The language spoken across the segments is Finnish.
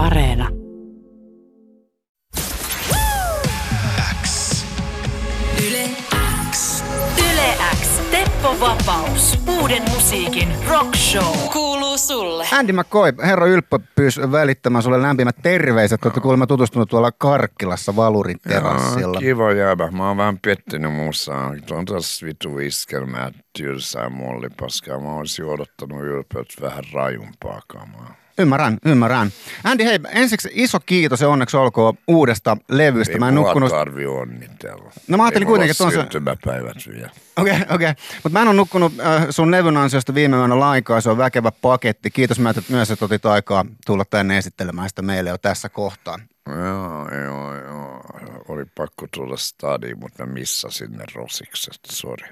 Areena. X. Yle X. Yle X. Teppo Vapaus. Uuden musiikin rock show. Kuuluu sulle. Andy McCoy, herra Ylppö pyysi välittämään sulle lämpimät terveiset. Olette kuulemma tutustunut tuolla Karkkilassa Valurin terassilla. Joo, kiva jäädä. Mä oon vähän pettynyt musaan. Tuon taas vitu iskelmää tylsää mollipaskaa. Mä olisin odottanut ylpeät vähän rajumpaa kamaa. Ymmärrän, ymmärrän. Andy, hei, ensiksi iso kiitos ja onneksi olkoon uudesta levystä. Ei Mä en nukkunut... tarvi onnitella. No mä ajattelin Ei kuitenkin, että on se- syntymäpäivät vielä. Okei, okay, okei. Okay. Mutta mä en ole nukkunut äh, sun levyn ansiosta viime yönä lainkaan. Se on väkevä paketti. Kiitos mä, että myös, että otit aikaa tulla tänne esittelemään sitä meille jo tässä kohtaa. Joo, joo, joo. Oli pakko tulla stadiin, mutta mä missasin ne rosikset. Sori.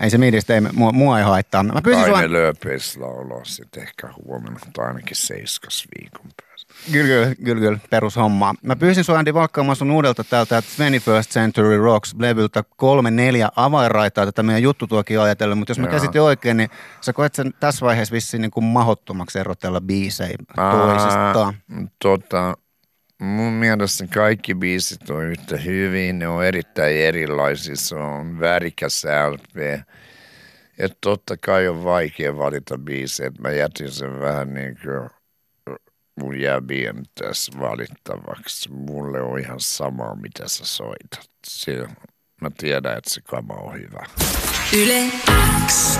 Ei se midistä, ei, mua, mua ei haittaa. Mä pyysin sua... Aine lööpeis laulaa sitten ehkä huomenna, tai ainakin seiskas viikon päästä. Kyllä, kyllä, kyllä, kyllä, perushommaa. Mä pyysin sua Andy valkkaamaan sun uudelta täältä 21st Century Rocks-levyltä kolme neljä avainraitaa tätä meidän juttutuokin ajatellen, mutta jos mä Joo. käsitin oikein, niin sä koet sen tässä vaiheessa vissiin niin kuin mahottomaksi erotella biisejä toisistaan. Tota, mun mielestä kaikki biisit on yhtä hyvin, ne on erittäin erilaisia, se on värikäs LP. Et totta kai on vaikea valita biisejä, että mä jätin sen vähän niin kuin mun jäbien tässä valittavaksi. Mulle on ihan sama, mitä sä soitat. Se, mä tiedän, että se kama on hyvä. Yle X.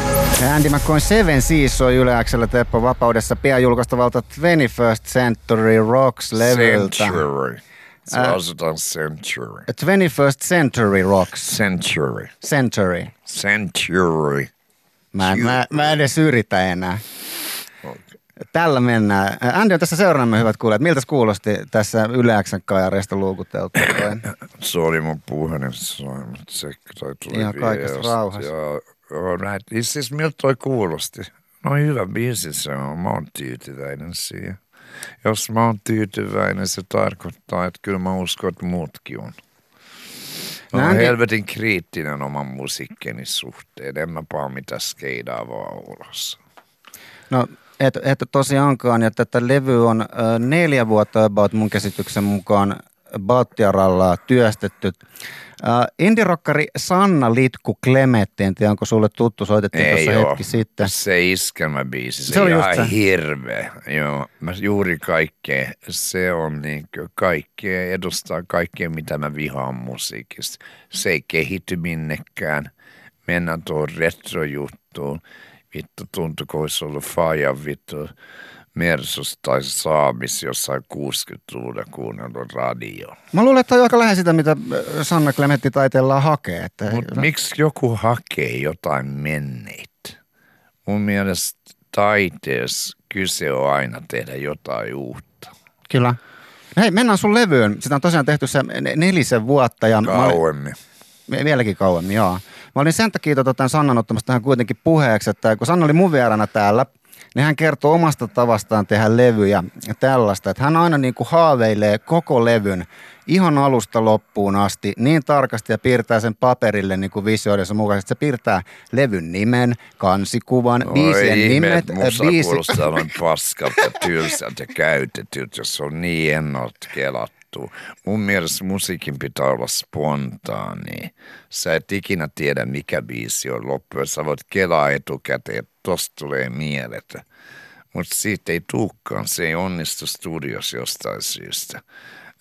Andy McCoyn Seven Seas soi Yle Xllä Teppo Vapaudessa pian julkaistavalta 21st Century Rocks-levyltä. Century. Se Ää. asutaan Century. 21st Century Rocks. Century. Century. Century. Mä, en- mä, mä en edes yritä enää. Tällä mennään. Andy on tässä seuraamme hyvät kuulijat. Miltä kuulosti tässä Yle Xn kajareista luukuteltu? Sori mun puhelin soi, mutta se tuli Ihan kaikessa rauhassa. Joo, näin. Siis miltä toi kuulosti? No hyvä biisi se on, mä oon tyytyväinen siihen. Jos mä oon tyytyväinen, se tarkoittaa, että kyllä mä uskon, että muutkin on. Mä oon Näin- helvetin kriittinen oman musiikkini suhteen. En mä paa mitä skeidaa vaan ulos. No, et, et tosiaankaan, ja tätä levy on neljä vuotta about mun käsityksen mukaan Battiaralla työstetty. Uh, Indirokkari Sanna Litku Klemetti, en tiedä onko sulle tuttu, soitettiin Ei tuossa hetki sitten. Se iskelmäbiisi, se, Se on ihan se. hirveä. Joo, mä juuri kaikkea, se on niin kaikkea, edustaa kaikkea mitä mä vihaan musiikista. Se ei kehity minnekään. Mennään tuohon retrojuttuun. Vittu, tuntuu, olisi ollut Fajan vittu Mersus tai Saamis jossain 60-luvulla kuunnellut radio. Mä luulen, että on aika lähellä sitä, mitä ö, Sanna Klemetti taiteellaan hakee. Että, Mutta miksi joku hakee jotain menneitä? Mun mielestä taiteessa kyse on aina tehdä jotain uutta. Kyllä. Hei, mennään sun levyyn. Sitä on tosiaan tehty se ne- nelisen vuotta. Ja mä Kauemmin. Vi- Vieläkin kauemmin, joo. Mä olin sen takia tota, tämän Sannan ottamassa tähän kuitenkin puheeksi, että kun Sanna oli mun vieraana täällä, niin hän kertoo omasta tavastaan tehdä levyjä ja tällaista. Että hän aina niin kuin haaveilee koko levyn ihan alusta loppuun asti niin tarkasti ja piirtää sen paperille niin kuin visioidensa mukaisesti. Se piirtää levyn nimen, kansikuvan, biisien Oi ihme, nimet, että musta biisi... kuulostaa noin paskalta tylsältä käytetyt, jos on niin ennalta kelattu. Mun mielestä musiikin pitää olla spontaani. Sä et ikinä tiedä, mikä biisi on loppuun. Sä voit kelaa etukäteen, että tosta tulee mieletön. Mutta siitä ei tuukkaan, se ei onnistu studiossa jostain syystä.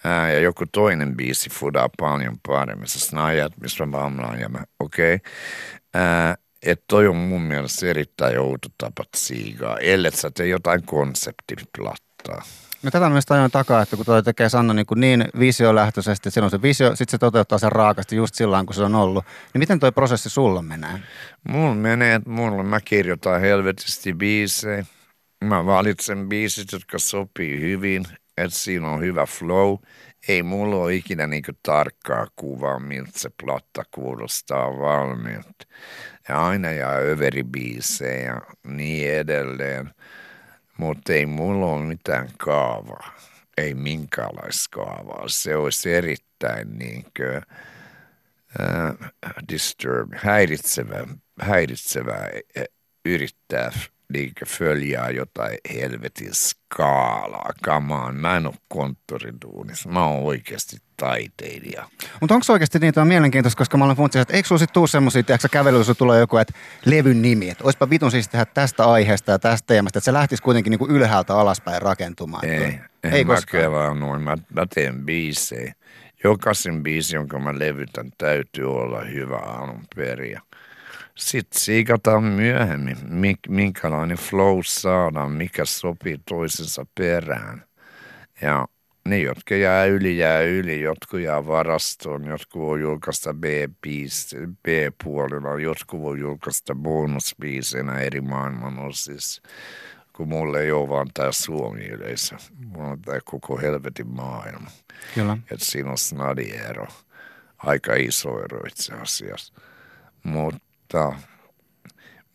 Ää, ja joku toinen biisi fudaa paljon paremmin. Sä snajat, missä mä vamlaan ja mä, okei. Okay. Että toi on mun mielestä erittäin outo tapa siigaa, ellei sä tee jotain konseptiplattaa. No tätä myös ajoin takaa, että kun toi tekee Sanna niin, kuin niin visiolähtöisesti, on se visio, sitten se toteuttaa sen raakasti just sillä kun se on ollut. Niin miten toi prosessi sulla menee? Mulla menee, että mulla mä kirjoitan helvetisti biisejä. Mä valitsen biisit, jotka sopii hyvin, että siinä on hyvä flow. Ei mulla ole ikinä niinku tarkkaa kuvaa, miltä se platta kuulostaa valmiilta. Ja aina jää överibiisejä ja niin edelleen. Mutta ei mulla ole mitään kaavaa. Ei minkäänlaista kaavaa. Se olisi erittäin niinkö, äh, disturb, häiritsevää, häiritsevää äh, yrittää niinkö följää jotain helvetin skaalaa. Kamaan, mä en ole konttoriduunissa, mä oon oikeasti taiteilija. Mutta onko oikeasti niin, että on mielenkiintoista, koska mä olen funtsinut, että eikö sulla sitten tuu semmoisia, että kävelyssä tulee joku, että levyn nimi, että olisipa vitun siis tehdä tästä aiheesta ja tästä teemasta, että se lähtisi kuitenkin niinku ylhäältä alaspäin rakentumaan. Ei, ei, ei mä koskaan. kelaa noin. Mä, mä teen biisejä. Jokaisen biisi, jonka mä levytän, täytyy olla hyvä alun perin. Sitten siikataan myöhemmin, minkälainen flow saadaan, mikä sopii toisensa perään. Ja ne, jotka jää yli, jää yli. Jotkut jää varastoon, jotkut voi julkaista B-puolella, jotkut voi julkaista bonusbiisinä eri maailmanosissa kun mulla ei ole vaan tämä Suomi yleisö. Mulla on tämä koko helvetin maailma. Kyllä. Että siinä on snadi ero. Aika iso ero itse asiassa. Mutta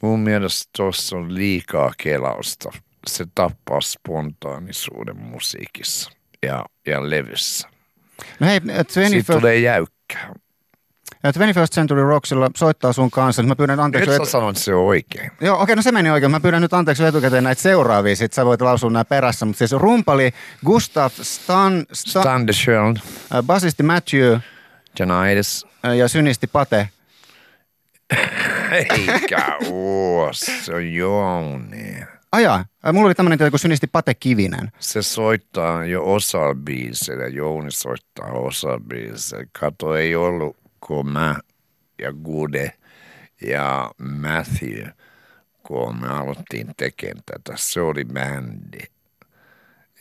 mun mielestä tuossa on liikaa kelausta. Se tappaa spontaanisuuden musiikissa ja, ja levyssä. No hei, 21st, Siitä tulee jäykkää. 21st Century Rocksilla soittaa sun kanssa. Mä pyydän anteeksi. Nyt sä sanoit se oikein. Joo, okei, no se meni oikein. Mä pyydän nyt anteeksi etukäteen näitä seuraavia, sit sä voit lausua nämä perässä. Mutta siis rumpali Gustav Stan, Stan, Shield, äh, basisti Matthew Janaides. äh, ja synisti Pate. Eikä oo, se on Jouni. Ajaa, äh, mulla oli tämmöinen kuin synisti Pate Kivinen. Se soittaa jo osa biisejä, Jouni soittaa osa biisejä. Kato, ei ollut kuin mä ja Gude ja Matthew, kun me aloittiin tekemään tätä. Se oli bändi.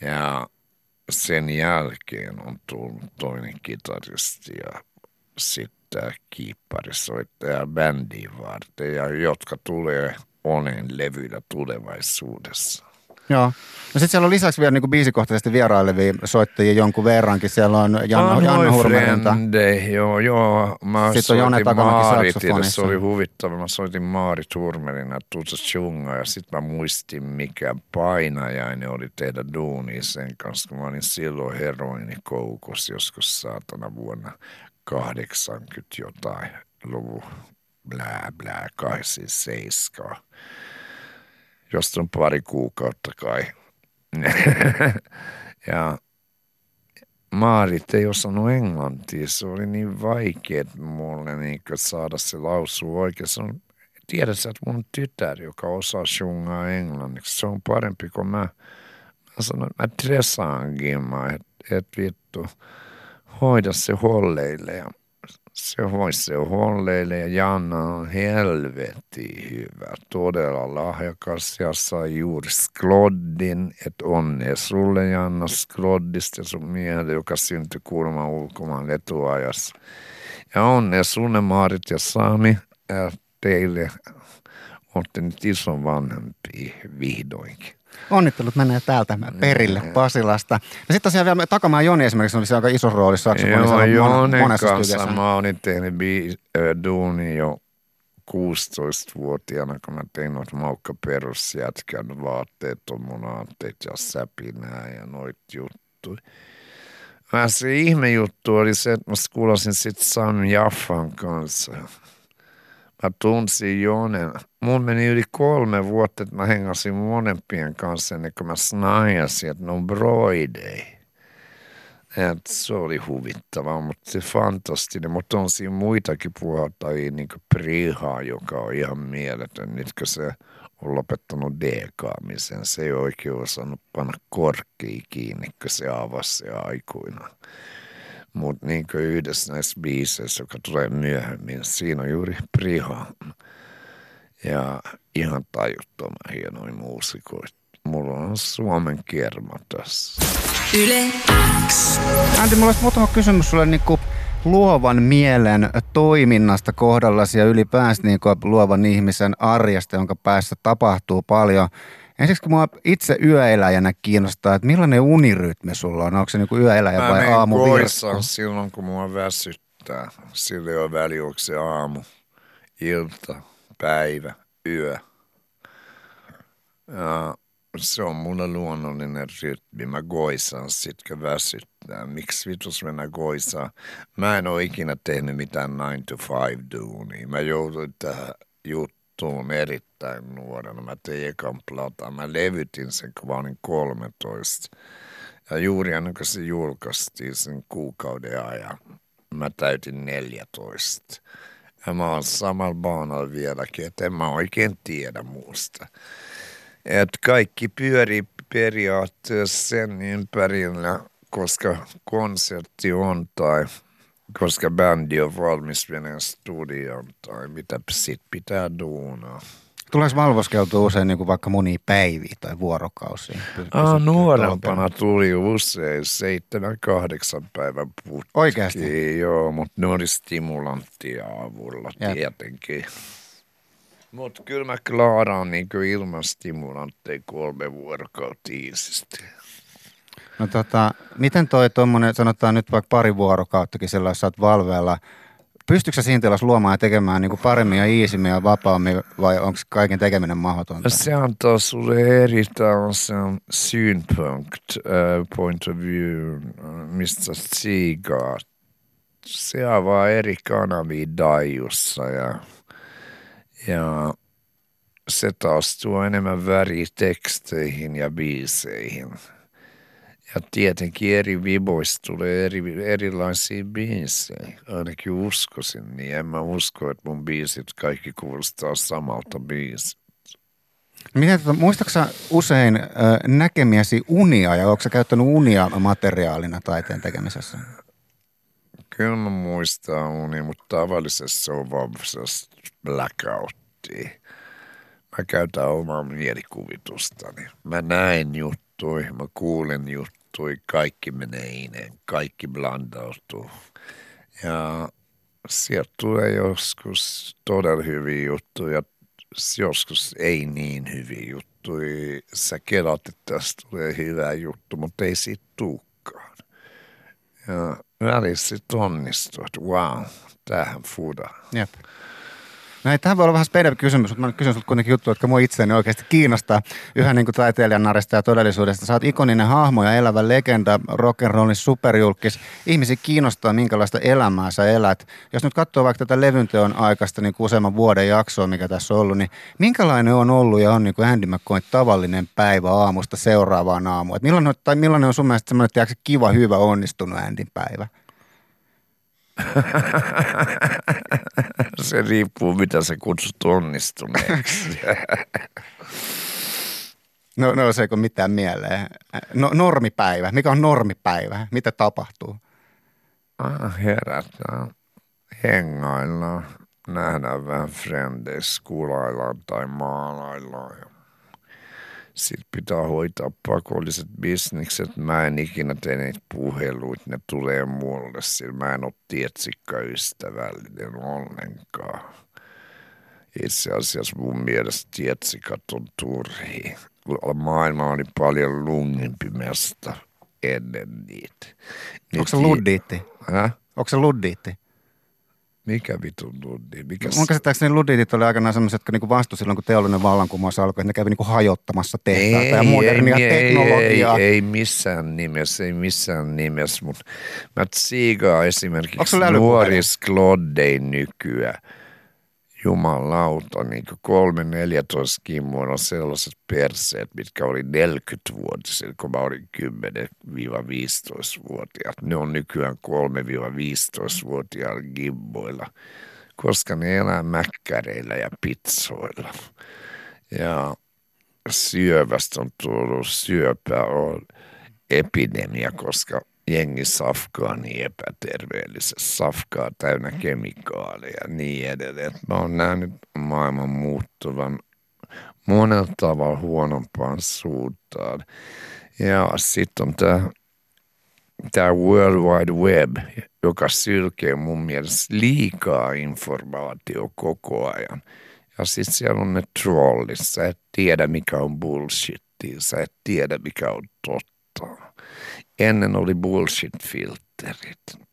Ja sen jälkeen on tullut toinen kitaristi ja sitten kiipparisoittaja bändiin varten, ja jotka tulee Onen levyillä tulevaisuudessa. Joo. No sit siellä on lisäksi vielä niinku biisikohtaisesti vierailevia soittajia jonkun verrankin. Siellä on Janna, Janna Hurmerinta. Frende, joo, joo. Mä Sitten on Jone Takamäki se oli huvittava. Mä soitin Maarit Hurmerina Tuusa Chunga ja sitten mä muistin mikä painajainen oli tehdä duunia sen kanssa, kun mä olin silloin heroinikoukussa joskus saatana vuonna 80 jotain luvun blää blää 87. Josta on pari kuukautta kai. ja Maarit ei osannut englantia. Se oli niin vaikea mulle niin saada se lausua oikein. Se on, tiedät sä, että mun tytär, joka osaa shungaa englanniksi, se on parempi kuin mä. Mä sanoin, mä tresaankin että et vittu, hoida se holleille. Ja se hoisi se holleille ja Janna on helvetin hyvä, todella lahjakas ja sai juuri Skloddin, että onnea sulle Janna Skloddista ja sun miehelle, joka syntyi kuulemma ulkomaan etuajassa. Ja onnea sulle Maarit ja Sami ja teille olette nyt ison vanhempia vihdoinkin. Onnittelut menee täältä perille Pasilasta. Ja sitten tosiaan vielä Takamaa Joni esimerkiksi oli se aika iso rooli saksofonissa. Joo, monessa kanssa studiossa. mä olin tehnyt bi- äh, duuni jo 16-vuotiaana, kun mä tein noita Maukka perusjätkän vaatteet, on mun aatteet ja säpinää ja noit juttuja. Mä se ihme juttu oli se, että mä kuulasin sit Sam Jaffan kanssa. Mä tunsin Joonen. Mun meni yli kolme vuotta, että mä hengasin monempien kanssa ennen kuin mä snajasin, että ne on broidei. Et se oli huvittavaa, mutta se fantastinen. Mutta on siinä muitakin puhaltajia, niin kuin Priha, joka on ihan mieletön. Nyt kun se on lopettanut dekaamisen, se ei oikein osannut panna korkkiin kiinni, kun se avasi se aikuina. Mutta niin kuin yhdessä näissä biiseissä, joka tulee myöhemmin, siinä on juuri Priha. Ja ihan tajuttoman hienoja muusikoita. Mulla on Suomen kerma tässä. Yle X. Antti, mulla olisi muutama kysymys sulle niin kuin luovan mielen toiminnasta kohdallasi ja ylipäänsä niin kuin luovan ihmisen arjesta, jonka päässä tapahtuu paljon. Ensiksi mua itse yöeläjänä kiinnostaa, että millainen unirytmi sulla on? Onko se niin kuin yöeläjä Mä vai aamu silloin, kun mua väsyttää. Sillä ei ole väliä, onko se aamu, ilta, päivä, yö. Ja se on mulle luonnollinen rytmi. Mä goisaan sit, kun väsyttää. Miksi vitus mennä goisaan? Mä en ole ikinä tehnyt mitään 9 to 5 duunia. Mä jouduin tähän juttuun erittäin erittäin nuorena. Mä tein ekan plata. Mä levytin sen, kun mä olin 13. Ja juuri ennen kuin se julkaistiin sen kuukauden ajan, mä täytin 14. Ja mä oon samalla baanalla vieläkin, että en mä oikein tiedä muusta. Et kaikki pyörii periaatteessa sen ympärillä, koska konsertti on tai koska bändi on valmis menee studioon tai mitä sit pitää duunaa. Tuleeko valvoskeltua usein niin kuin vaikka monia päiviä tai vuorokausia? Ah, nuorempana tuli usein seitsemän, kahdeksan päivän putki. Oikeasti? Joo, mutta ne oli stimulanttia avulla Jep. tietenkin. Mutta kyllä mä klaaraan niin ilman stimulantteja kolme vuorokautta iisisti. No tota, miten toi tuommoinen, sanotaan nyt vaikka pari vuorokauttakin sä oot valveella, pystyykö sä siinä tilassa luomaan ja tekemään niin kuin paremmin ja iisimmin ja vapaammin vai onko kaiken tekeminen mahdotonta? Se antaa sulle eri tällaisen synpunkt, äh, point of view, mistä tsiigaa. Se avaa eri kanavia Daijussa ja, ja se taas tuo enemmän väriä teksteihin ja biiseihin. Ja tietenkin eri viboista tulee eri, erilaisia biisejä. Ainakin uskoisin, niin en mä usko, että mun biisit kaikki kuulostaa samalta biisiltä. Miten, muistatko sä usein ö, näkemiäsi unia ja onko käyttänyt unia materiaalina taiteen tekemisessä? Kyllä mä muistan uni, mutta tavallisesti se on vaan blackoutia. Mä käytän omaa mielikuvitustani. Mä näen juttui, mä kuulen juttui, kaikki menee ineen, kaikki blandautuu. Ja sieltä tulee joskus todella hyviä juttuja, joskus ei niin hyviä juttuja. Sä kelat, että tästä tulee hyvä juttu, mutta ei siitä tuukaan. Ja välissä sitten onnistuu, että wow, tämähän fuda. Jep. No ei, tähän voi olla vähän spedempi kysymys, mutta mä kysyn sulta kuitenkin juttu, jotka mua itseäni oikeasti kiinnostaa. Yhä niin kuin taiteilijan narista ja todellisuudesta. Sä oot ikoninen hahmo ja elävä legenda, rock'n'rollin superjulkis. Ihmisiä kiinnostaa, minkälaista elämää sä elät. Jos nyt katsoo vaikka tätä levynteon aikaista niin kuin useamman vuoden jaksoa, mikä tässä on ollut, niin minkälainen on ollut ja on niin kuin Andy McCoyn tavallinen päivä aamusta seuraavaan aamuun? Et millainen, tai millainen on sun mielestä semmoinen tiedätkö, kiva, hyvä, onnistunut Andyn päivä? Se riippuu, mitä sä kutsut onnistuneeksi. No, nouseeko mitään mieleen? No, normipäivä. Mikä on normipäivä? Mitä tapahtuu? ah, herätään, hengaillaan, nähdään vähän frendeissä, kulaillaan tai maalaillaan. Ja sitten pitää hoitaa pakolliset bisnekset. Mä en ikinä tee niitä puheluita, ne tulee mulle, sillä mä en ole tietsikka-ystävällinen ollenkaan. Itse asiassa mun mielestä tietsikat on turhia. Maailma oli paljon lungimpi mesta ennen niitä. Onko se Nyt- luddiitti? Häh? Onko se luddiitti? Mikä vitun luddi? Mikä Mun käsittääkseni luddiitit oli aikanaan sellaiset, jotka niinku vastui silloin, kun teollinen vallankumous alkoi, että ne kävi niinku hajottamassa tehtaita ja modernia ei, teknologiaa. Ei, ei, ei missään nimessä, ei missään nimessä, mutta mä tsiigaan esimerkiksi nuoris nykyään. Jumalauta, niin kolme 14 kimmoilla on sellaiset perseet, mitkä oli 40-vuotiset, kun mä olin 10-15-vuotiaat. Ne on nykyään 3-15-vuotiailla gimmoilla, koska ne elää mäkkäreillä ja pizzoilla. Ja syövästä on tullut syöpä on epidemia, koska jengi safkaa niin epäterveellisesti, safkaa täynnä kemikaaleja ja niin edelleen. Mä oon nähnyt maailman muuttuvan monella tavalla huonompaan suuntaan. Ja sitten on tämä tämä World Wide Web, joka sylkee mun mielestä liikaa informaatio koko ajan. Ja sitten siellä on ne trollit, sä et tiedä mikä on bullshittia, sä et tiedä mikä on totta. Ennen oli bullshit-filterit.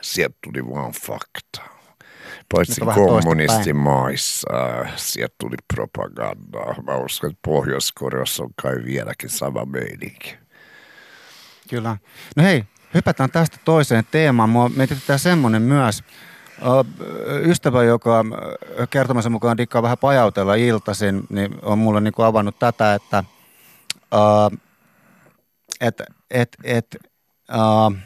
Sieltä tuli vaan fakta. Paitsi kommunistimaissa, sieltä tuli propagandaa. Mä uskon, että Pohjois-Koreassa on kai vieläkin sama meininki. Kyllä. No hei, hypätään tästä toiseen teemaan. Mua mietityttää semmoinen myös. Ystävä, joka kertomassa mukaan dikkaa vähän pajautella iltaisin, niin on mulle niin kuin avannut tätä, että et, et, et, uh,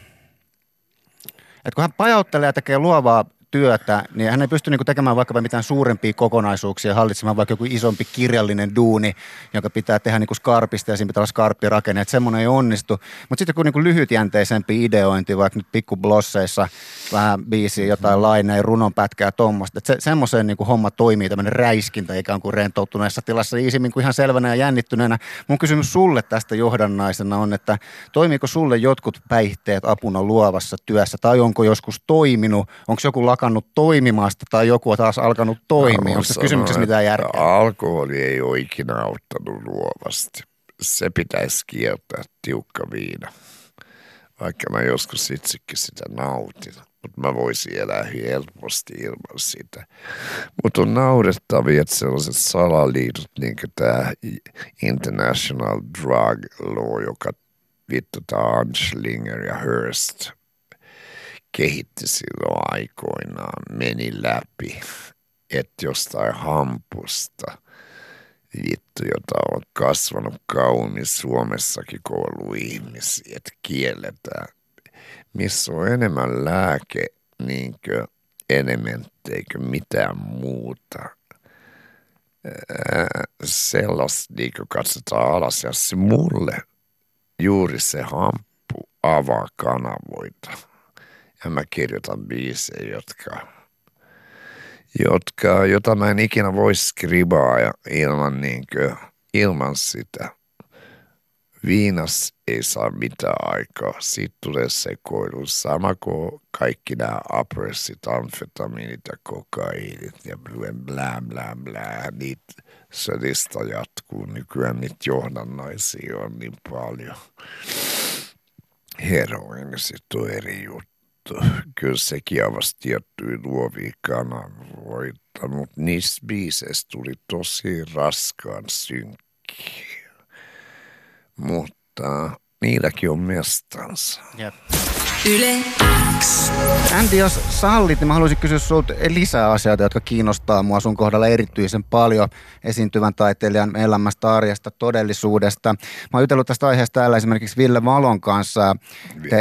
et kun hän pajauttelee ja tekee luovaa työtä, niin hän ei pysty niin tekemään vaikka mitään suurempia kokonaisuuksia, hallitsemaan vaikka joku isompi kirjallinen duuni, joka pitää tehdä niin skarpista ja siinä pitää olla skarppirakenne, että semmoinen ei onnistu. Mutta sitten joku niin lyhytjänteisempi ideointi, vaikka nyt pikkublosseissa vähän biisi, jotain laineja, runon pätkää tuommoista. Se, semmoiseen niin homma toimii tämmöinen räiskintä ikään kuin rentoutuneessa tilassa, iisimmin kuin ihan selvänä ja jännittyneenä. Mun kysymys sulle tästä johdannaisena on, että toimiiko sulle jotkut päihteet apuna luovassa työssä tai onko joskus toiminut, onko joku lakannut lakannut toimimasta tai joku on taas alkanut toimia? Onko tässä kysymyksessä mitään järkeä? Alkoholi ei ole ikinä auttanut luovasti. Se pitäisi kieltää tiukka viina. Vaikka mä joskus itsekin sitä nautin. Mutta mä voisin elää helposti ilman sitä. Mutta on naurettavia, että sellaiset salaliitot, niin kuin tämä International Drug Law, joka vittu tämä Anslinger ja Hearst – kehitti silloin aikoinaan, meni läpi, että jostain hampusta, vittu, jota on kasvanut kauemmin Suomessakin koulu ihmisiä, että kielletään, missä on enemmän lääke, niinkö elementtejä kuin mitään muuta. Sellaista niin katsotaan alas ja se mulle juuri se hamppu avaa kanavoita ja mä kirjoitan biisejä, jotka, jotka, jota mä en ikinä voi skribaa ja ilman, niin kuin, ilman sitä. Viinas ei saa mitään aikaa. Siitä tulee sekoilu. Sama kuin kaikki nämä apressit, amfetamiinit ja kokainit ja blää, blää, blää. Niitä sodista jatkuu. Nykyään niitä johdannaisia on niin paljon. Heroin, sitten on eri juttu kyllä sekin avasi tiettyjä luovia kanavoita, mutta niissä biiseissä tuli tosi raskaan synkkiä. Mutta niilläkin on mestansa. Jep. Yle X. Andy, jos sallit, niin mä haluaisin kysyä sinulta lisää asioita, jotka kiinnostaa mua sun kohdalla erityisen paljon esiintyvän taiteilijan elämästä, arjesta, todellisuudesta. Mä oon jutellut tästä aiheesta täällä esimerkiksi Ville Valon kanssa. Ja,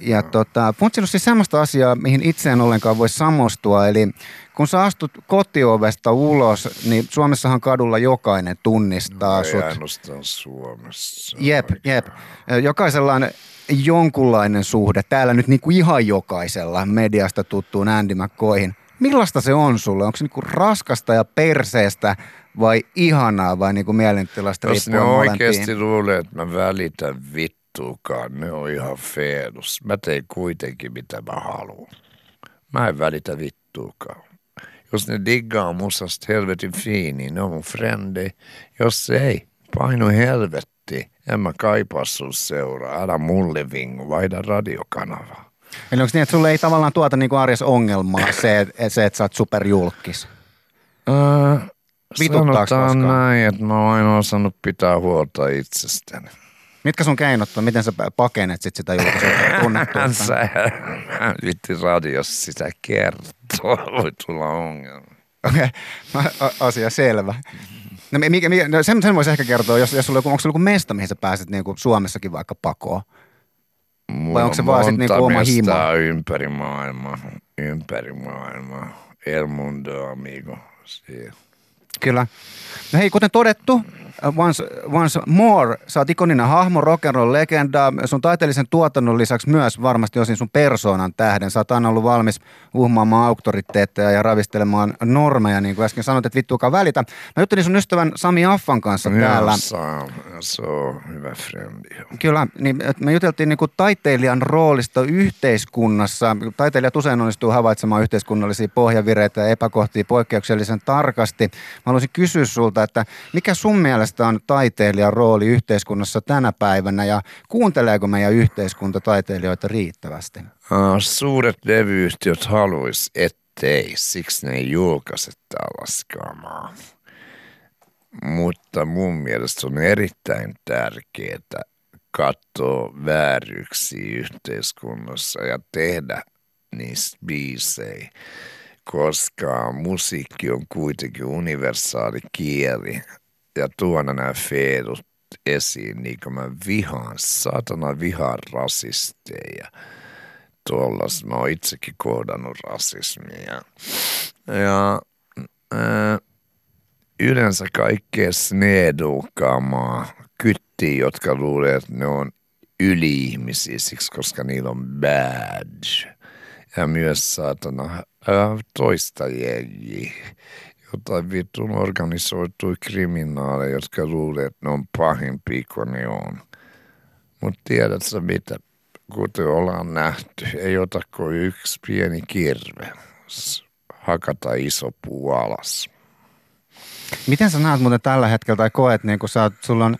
ja tota, siis semmoista asiaa, mihin itse en ollenkaan voi samostua, eli kun sä astut kotiovesta ulos, niin Suomessahan kadulla jokainen tunnistaa no, ei sut. ainoastaan Suomessa. Jep, jep. Jokaisella on jonkunlainen suhde. Täällä nyt niin kuin ihan jokaisella mediasta tuttuun Andy McCoyin. Millaista se on sulle? Onko se niinku raskasta ja perseestä vai ihanaa vai niinku mielentilasta Jos ne oikeasti luulee, että mä välitän vittuukaan, ne on ihan feedus. Mä teen kuitenkin mitä mä haluan. Mä en välitä vittuukaan. Jos ne diggaa musasta helvetin fiini, ne on frendi. Jos ei, painu helvetti. En mä kaipaa sun seuraa. Älä mulle vingu, vaihda radiokanavaa. Eli onko niin, että sulle ei tavallaan tuota niin arjessa ongelmaa se, että, se, että sä oot superjulkis? Öö, sanotaan näin, että mä oon aina osannut pitää huolta itsestäni. Mitkä sun keinot on? Miten sä pakenet sit sitä julkaisuutta tunnettuutta? Sä vitti radiossa sitä kertoa, voi tulla ongelma. Okei, okay. asia selvä. No, mikä, mikä, no sen, sen voisi ehkä kertoa, jos, jos sulla joku, onko sulla joku mesta, mihin sä pääset niin kuin Suomessakin vaikka pakoon? Mulla Vai onko se vaan sitten niinku oma himo? ympäri maailmaa, ympäri maailmaa. El mundo amigo. Siellä. Kyllä. No hei, kuten todettu, Once, once More, sä oot ikoninen hahmo, rock'n'roll legenda, sun taiteellisen tuotannon lisäksi myös varmasti osin sun persoonan tähden. Sä oot aina ollut valmis uhmaamaan auktoriteetteja ja ravistelemaan normeja, niin kuin äsken sanoit, että vittuakaan välitä. Mä juttelin sun ystävän Sami Affan kanssa ja, täällä. se on hyvä frendi. Kyllä, niin me juteltiin niin kuin taiteilijan roolista yhteiskunnassa. Taiteilijat usein onnistuu havaitsemaan yhteiskunnallisia pohjavireitä ja epäkohtia poikkeuksellisen tarkasti. Mä haluaisin kysyä sulta, että mikä sun mielestä mielestä on taiteilijan rooli yhteiskunnassa tänä päivänä ja kuunteleeko meidän yhteiskunta taiteilijoita riittävästi? Suuret levyyhtiöt haluaisi, ettei, siksi ne ei julkaise tällaista. Mutta mun mielestä on erittäin tärkeää katsoa vääryyksiä yhteiskunnassa ja tehdä niistä biisejä, koska musiikki on kuitenkin universaali kieli ja tuona nämä feedut esiin, niin kuin mä vihaan, saatana vihaan rasisteja. Tuollas, mä oon itsekin kohdannut rasismia. Ja ää, yleensä kaikkea sneedukamaa kyttiä, jotka luulee, että ne on yli-ihmisiä siksi, koska niillä on badge. Ja myös saatana ää, toista jengiä. Jotain vittun organisoitui kriminaaleja, jotka luulee, että ne on pahimpia kuin ne on. Mutta tiedätkö mitä? Kuten ollaan nähty, ei ota kuin yksi pieni kirve. Hakata iso puu alas. Miten sä näet muuten tällä hetkellä tai koet, niin kun sä sulla on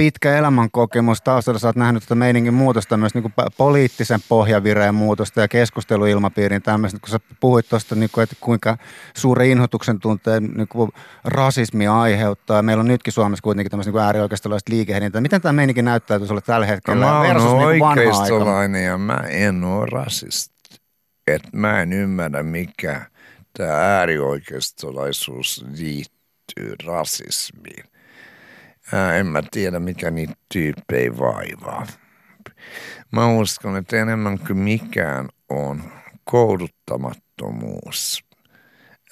pitkä elämänkokemus taustalla, sä oot nähnyt tätä meiningin muutosta, myös niin kuin poliittisen pohjavireen muutosta ja keskusteluilmapiirin tämmöistä, kun sä puhuit tuosta, niin kuin, että kuinka suuri inhotuksen tunteen niin kuin rasismi aiheuttaa. Ja meillä on nytkin Suomessa kuitenkin tämmöistä niin äärioikeistolaista liikehdintää. Miten tämä meininki näyttäytyy sulle tällä hetkellä Mä versus oon niin oikeistolainen ja mä en oo rasisti. Et mä en ymmärrä, mikä tämä äärioikeistolaisuus liittyy rasismiin. Ää, en mä tiedä, mikä niitä tyyppejä vaivaa. Mä uskon, että enemmän kuin mikään on kouluttamattomuus.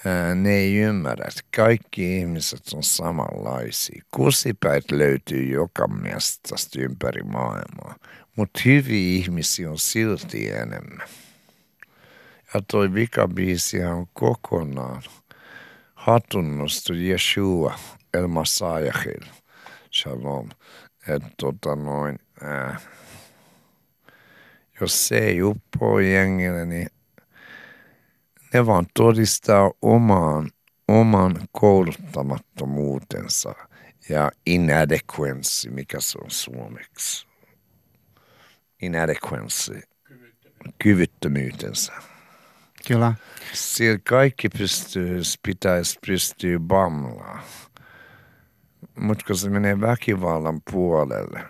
Ää, ne ei ymmärrä, että kaikki ihmiset on samanlaisia. Kusipäät löytyy joka mestasta ympäri maailmaa, mutta hyviä ihmisiä on silti enemmän. Ja toi vikabiisi on kokonaan hatunnostu Yeshua El Masayahil. Shalom. Että tota noin, ää, jos se ei uppoo jengille, niin ne vaan todistaa omaan, oman kouluttamattomuutensa ja inadequency, mikä se on suomeksi. Inadequency, kyvyttömyytensä. Kyllä. Siellä kaikki pystyy, pitäisi pystyä bamlaa. Mutta kun se menee väkivallan puolelle,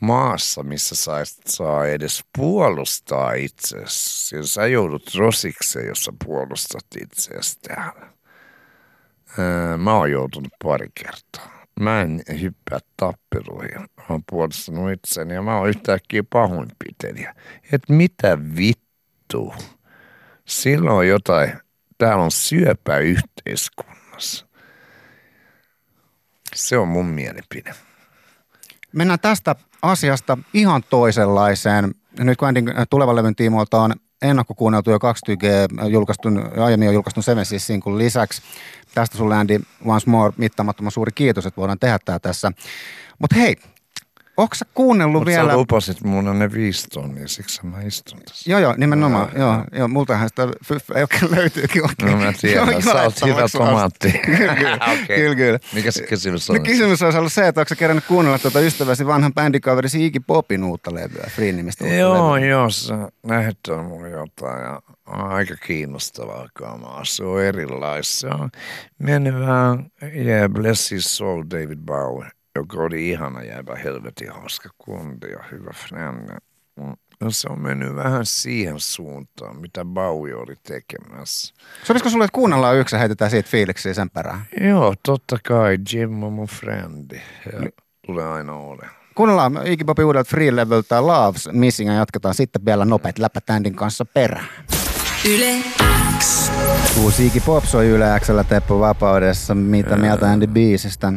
maassa, missä sä et saa edes puolustaa itseäsi, siellä sä joudut rosikseen, jos sä puolustat itseäsi täällä. Öö, Mä oon joutunut pari kertaa. Mä en hyppää tappeluihin. Mä oon puolustanut itseni ja mä oon yhtäkkiä pahoinpitelijä. Et mitä vittu? Silloin jotain, täällä on syöpä yhteiskunnassa. Se on mun mielipide. Mennään tästä asiasta ihan toisenlaiseen. Nyt kun Andin tulevan levyn tiimoilta on ennakkokuunneltu jo 2G, julkaistun, aiemmin on julkaistun Seven Single lisäksi. Tästä sulle Andy once more mittaamattoman suuri kiitos, että voidaan tehdä tämä tässä. Mutta hei, onko sä kuunnellut Mutta vielä? sä lupasit mulle ne viisi tonnia, siksi mä istun tässä. Joo, joo, nimenomaan. Joo, joo, joo. joo, multahan sitä fyffää oikein löytyykin oikein. No mä tiedän, Joo, sä oot hyvä tomaatti. kyllä, kyllä, Okei. kyllä, kyllä. Mikä se kysymys on? No kysymys olisi ollut se, että onko sä kerännyt kuunnella tuota ystäväsi vanhan bändikaverisi Iggy Popin uutta levyä, Free-nimistä uutta Joo, levyä. joo, sä lähettää mulle jotain ja on aika kiinnostavaa kamaa. Se on erilaista. Se on mennyt vähän, yeah, bless his soul, David Bowie, joka oli ihana jäbä, helvetin hauska kundi ja hyvä friend. No, se on mennyt vähän siihen suuntaan, mitä Bowie oli tekemässä. Sopisiko sulle, että kuunnellaan yksi ja heitetään siitä fiiliksiä sen perään? Joo, totta kai, Jim on mun friendi ja tulee aina olemaan. Kuunnellaan Iggy Popin uudelta Free-levyltä Loves Missing ja jatketaan sitten vielä nopeat läpät Andin kanssa perään. Yle X. Uusi Iggy Pop soi Yle Xllä Teppo Vapaudessa. Mitä mieltä Andy biisistä?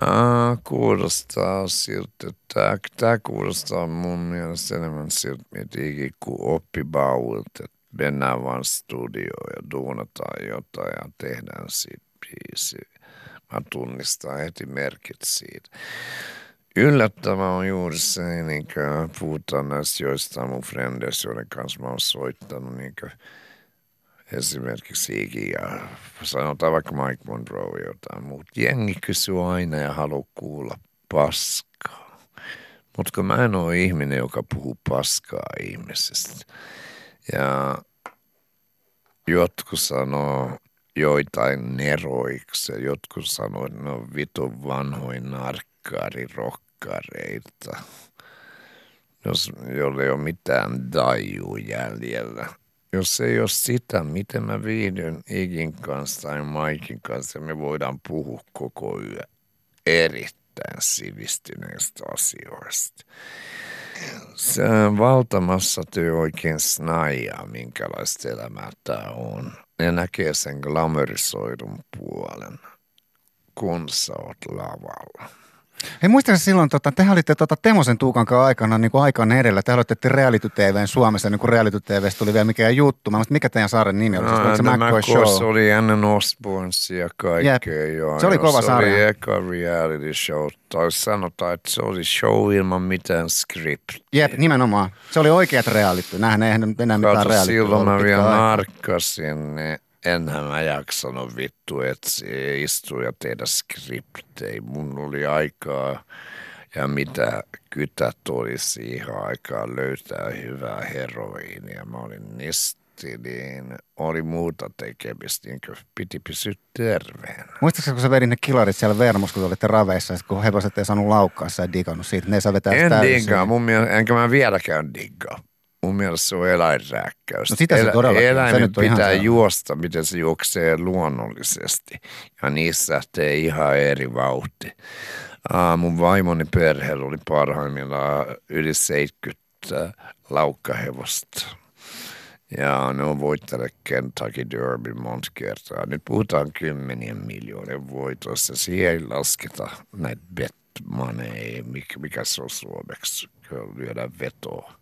Aa, kuulostaa siltä. Tää, tää kuulostaa mun mielestä enemmän siltä, mitä ikinä kuin oppi Bauilta. että Mennään vaan studioon ja duunataan jotain ja tehdään siitä biisi. Mä tunnistan heti merkit siitä. Yllättävää on juuri se, niin puhutaan näistä joistain mun frendeistä, joiden kanssa mä oon soittanut niin kuin esimerkiksi Iggy ja sanotaan vaikka Mike Monroe jotain muuta. Jengi kysyy aina ja haluaa kuulla paskaa. Mutta kun mä en ole ihminen, joka puhuu paskaa ihmisestä. Ja jotkut sanoo joitain neroiksi ja jotkut sanoo, että ne on vitun vanhoja narkkarirokkareita. jos jolla ei ole mitään dajua jäljellä. Jos ei ole sitä, miten mä viihdyn Igin kanssa tai Maikin kanssa, me voidaan puhua koko yö erittäin sivistyneistä asioista. Se valtamassa työ oikein snajaa, minkälaista elämää tämä on. Ne näkee sen glamorisoidun puolen, kun sä oot lavalla. Hei muistatko silloin, tota, tehän olitte tota, Temosen Tuukan kanssa aikana niin aikaan edellä. Te aloititte reality TVn Suomessa, niin kuin reality TVstä tuli vielä mikään juttu. Mä muistin, mikä teidän saaren nimi oli? No, se The McCoy McCoys Show. oli ennen Osbornsia ja kaikkea. Joo, Se oli kova se sarja. oli eka reality show. Tai sanotaan, että se oli show ilman mitään script. Jep, nimenomaan. Se oli oikeat reality. Nähän ei enää mitään reality silloin mä vielä narkkasin, niin enhän mä jaksanut vittu etsiä, istua ja tehdä skriptejä. Mun oli aikaa ja mitä kytät oli siihen aikaan löytää hyvää heroiinia. Mä olin nisti, niin oli muuta tekemistä, niin kuin piti pysyä terveenä. Muistatko, kun sä vedin ne kilarit siellä Vermos, kun te olitte raveissa, kun hevoset ei saanut laukkaa, sä et digannut siitä, ne ei saa vetää En diggaa, mun mielestä, enkä mä vieläkään diggaa. Mun mielestä se on eläinrääkkäys. No sitä se. Se Eläimen nyt on ihan pitää juosta, miten se juoksee luonnollisesti. Ja niissä lähtee ihan eri vauhti. Aa, mun vaimoni perheellä oli parhaimmillaan yli 70 laukkahevosta. Ja ne on voittaneet Kentucky Derby monta kertaa. Nyt puhutaan kymmenien miljoonien voitoista. Siihen ei lasketa näitä betmaneja, mikä, mikä se on suomeksi, kun lyödään vetoa.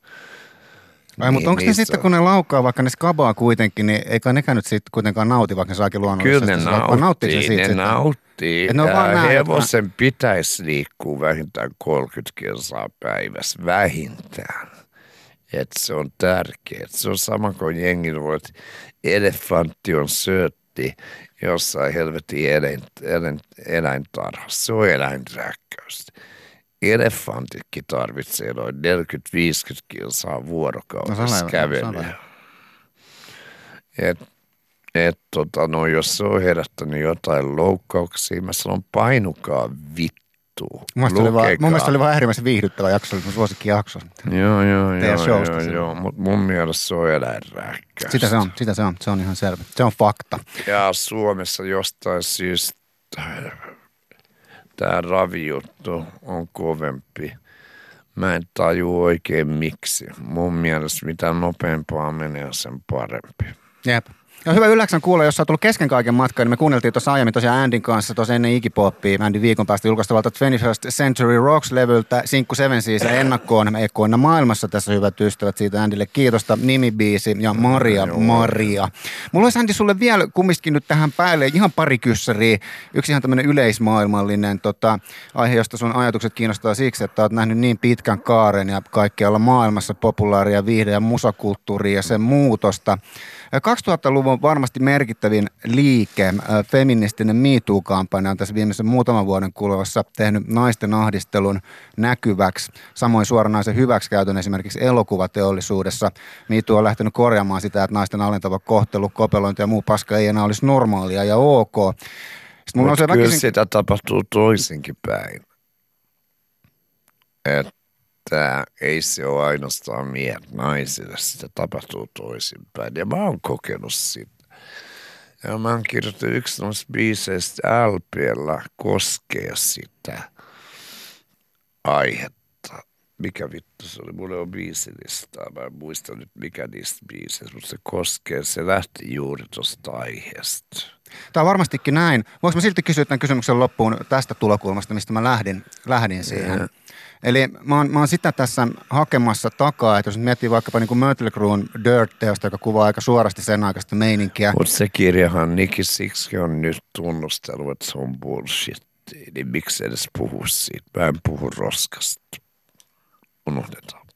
Ai, mutta Niin, onko ne sitten, on- kun ne laukkaa, vaikka ne skabaa kuitenkin, niin eikä nekään nyt sitten kuitenkaan nauti, vaikka ne saakin luonnollisesti. Kyllä ne se nauttii, siitä ne sitten? nauttii. Et ne on vaan Ja näin, että- hevosen pitäisi liikkua vähintään 30 kilsaa päivässä, vähintään. Et se on tärkeää. Se on sama kuin jengi voi, että elefantti on söötti jossain helvetin eläin, eläin, eläintarhassa. Se on eläinrääkkäystä. Elefantitkin tarvitsee noin 40-50 kilsaa No vuorokaudessa on kävelyä. Et, et tota, no jos se on herättänyt jotain loukkauksia, mä sanon painukaa vittu. Mun mielestä, oli vaan, mun mielestä oli vaan äärimmäisen viihdyttävä jakso, mun suosikkijakso. Joo, joo, teidän joo, joo, joo. mutta mun mielestä se on eläinrääkkäys. Sitä se on, sitä se on, se on ihan selvä. Se on fakta. Ja Suomessa jostain syystä tämä ravijuttu on kovempi. Mä en taju oikein miksi. Mun mielestä mitä nopeampaa menee, sen parempi. Jep. Ja hyvä ylläksän kuulla, jos sä oot tullut kesken kaiken matkan, niin me kuunneltiin tuossa aiemmin tosiaan Andin kanssa tuossa ennen Igipoppia, Andin viikon päästä julkaistavalta 21st Century Rocks-levyltä Sinkku Seven ja ennakkoon Ekoina maailmassa tässä hyvät ystävät siitä Andille kiitosta, nimibiisi ja Maria Maria. Mulla olisi Andy sulle vielä kumminkin nyt tähän päälle ihan pari kyssäriä. Yksi ihan tämmöinen yleismaailmallinen tota, aihe, josta sun ajatukset kiinnostaa siksi, että oot nähnyt niin pitkän kaaren ja kaikkialla maailmassa populaaria viihde- ja musakulttuuria ja sen muutosta. 2000-luvun varmasti merkittävin liike, feministinen MeToo-kampanja on tässä viimeisen muutaman vuoden kuluessa tehnyt naisten ahdistelun näkyväksi. Samoin suoranaisen hyväksikäytön esimerkiksi elokuvateollisuudessa. MeToo on lähtenyt korjaamaan sitä, että naisten alentava kohtelu, kopelointi ja muu paska ei enää olisi normaalia ja ok. Sitten mulla on Mutta se kyllä väkisin... sitä tapahtuu toisinkin päin. Että ei se ole ainoastaan miehet naisille, sitä tapahtuu toisinpäin. Ja mä oon kokenut sitä. Ja mä oon kirjoittanut yksi noista biiseistä LPllä koskee sitä aihetta. Mikä vittu se oli? Mulla on biisilistaa. Mä en muista nyt mikä niistä biiseistä, mutta se koskee, se lähti juuri tuosta aiheesta. Tämä on varmastikin näin. Voinko mä silti kysyä tämän kysymyksen loppuun tästä tulokulmasta, mistä mä lähdin, lähdin siihen? Joo. Eli mä oon, mä oon sitä tässä hakemassa takaa, että jos nyt miettii vaikkapa niin Mötley Cruen Dirt-teosta, joka kuvaa aika suorasti sen aikaista meininkiä. Mutta se kirjahan Nicky Sixkin on nyt tunnustellut, että se on bullshit. Niin miksi edes puhu siitä? Mä en puhu roskasta. Unohdetaan.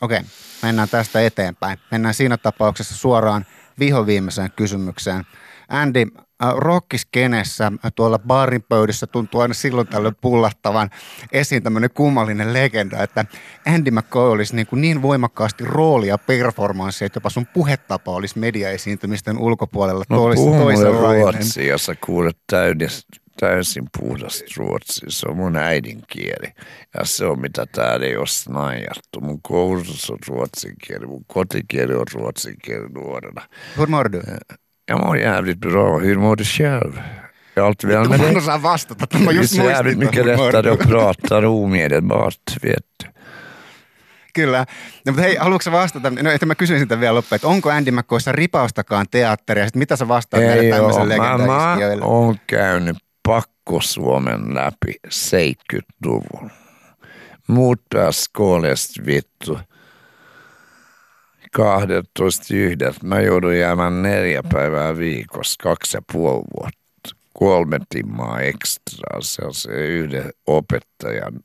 Okei, mennään tästä eteenpäin. Mennään siinä tapauksessa suoraan vihoviimeiseen kysymykseen. Andy, äh, rockiskenessä äh, tuolla baarin pöydissä tuntuu aina silloin tällöin pullattavan esiin tämmöinen kummallinen legenda, että Andy McCoy olisi niin, kuin niin voimakkaasti rooli ja performanssi, että jopa sun puhetapa olisi mediaesiintymisten ulkopuolella No tois, toisenlainen. ruotsia, ja sä kuulet täydellisesti, täysin puhdasta ruotsia. Se on mun äidinkieli. Ja se on mitä täällä ei ole snaijattu. Mun koulutus on ruotsin kieli. Mun kotikieli on ruotsin kieli nuorena. Hur mår du? Jag mår jävligt bra. Hur mår du själv? Är allt väl Du med dig? så här vastata, että mä Det är just jävligt mycket lättare du? att prata omedelbart, vet du. Kyllä. No, mutta hei, haluatko vastata? No, että mä kysyin sitä vielä loppuun, että onko Andy McCoyssa ripaustakaan teatteria? Sitten mitä sä vastaat Ei meille oo. tämmöisen Mä, mä legendaiskijoille? oon käynyt pakko-Suomen läpi 70-luvun. Muut pääs koolesta vittu 12 yhdeltä. Mä joudun jäämään neljä päivää viikossa, kaksi ja puoli vuotta. Kolme timmaa ekstraa. Se on se yhden opettajan,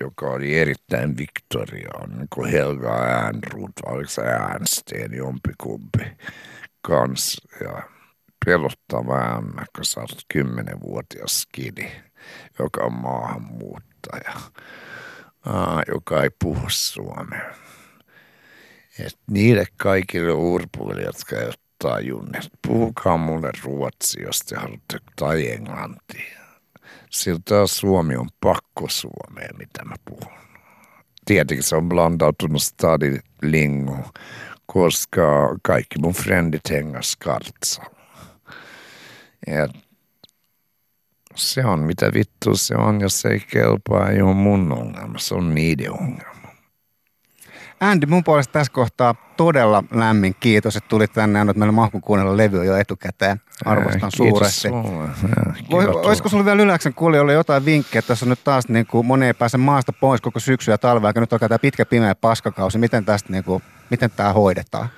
joka oli erittäin viktoriaan, niin kuin Helga Äänruut, oliko se Äänsteen jompikumpi kans. Ja pelottava ämmä, kun sä oot kymmenenvuotias skidi, joka on maahanmuuttaja, aa, joka ei puhu suomea. Et niille kaikille urpuille, jotka ei ole tajunnut, että puhukaa mulle ruotsi, jos te haluatte, tai englantia. Siltä Suomi on pakko Suomea, mitä mä puhun. Tietenkin se on blandautunut stadilingo, koska kaikki mun frendit hengas kartsalla. Ja se on mitä vittu se on, jos ei kelpaa, ei ole mun ongelma, se on niiden ongelma. Andy, mun puolesta tässä kohtaa todella lämmin kiitos, että tulit tänne ja annoit meille mahkun kuunnella levyä jo etukäteen. Arvostan Kiitos suuresti. Voi, olisiko sulla vielä Yläksen kuulijoille jotain vinkkejä? Tässä on nyt taas niin kuin, moni ei pääse maasta pois koko syksy ja talve, eikä nyt alkaa tämä pitkä pimeä paskakausi. Miten tästä niin kuin, miten tämä hoidetaan?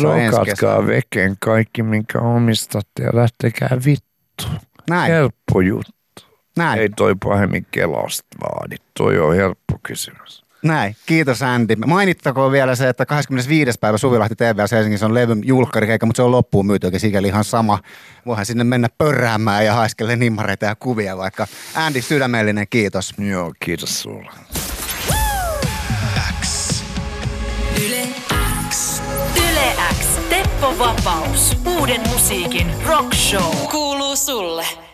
Prokatkaa vekeen kaikki, minkä omistatte ja lähtekää vittu. Näin, Helppo juttu. näin, Ei toi pahemmin kelasta vaadi. Toi on helppo kysymys. Näin. Kiitos Andy. Mainittakoon vielä se, että 25. päivä Suvilahti TVS Helsingissä on levyn julkkarikeikka, mutta se on loppuun myyty, eikä sikäli ihan sama. Voihan sinne mennä pörräämään ja haiskelle nimmareita ja kuvia vaikka. Andy, sydämellinen kiitos. Joo, kiitos sulle. Yle X. Yle X. Teppo Vapaus. Uuden musiikin rock show. Kuuluu sulle.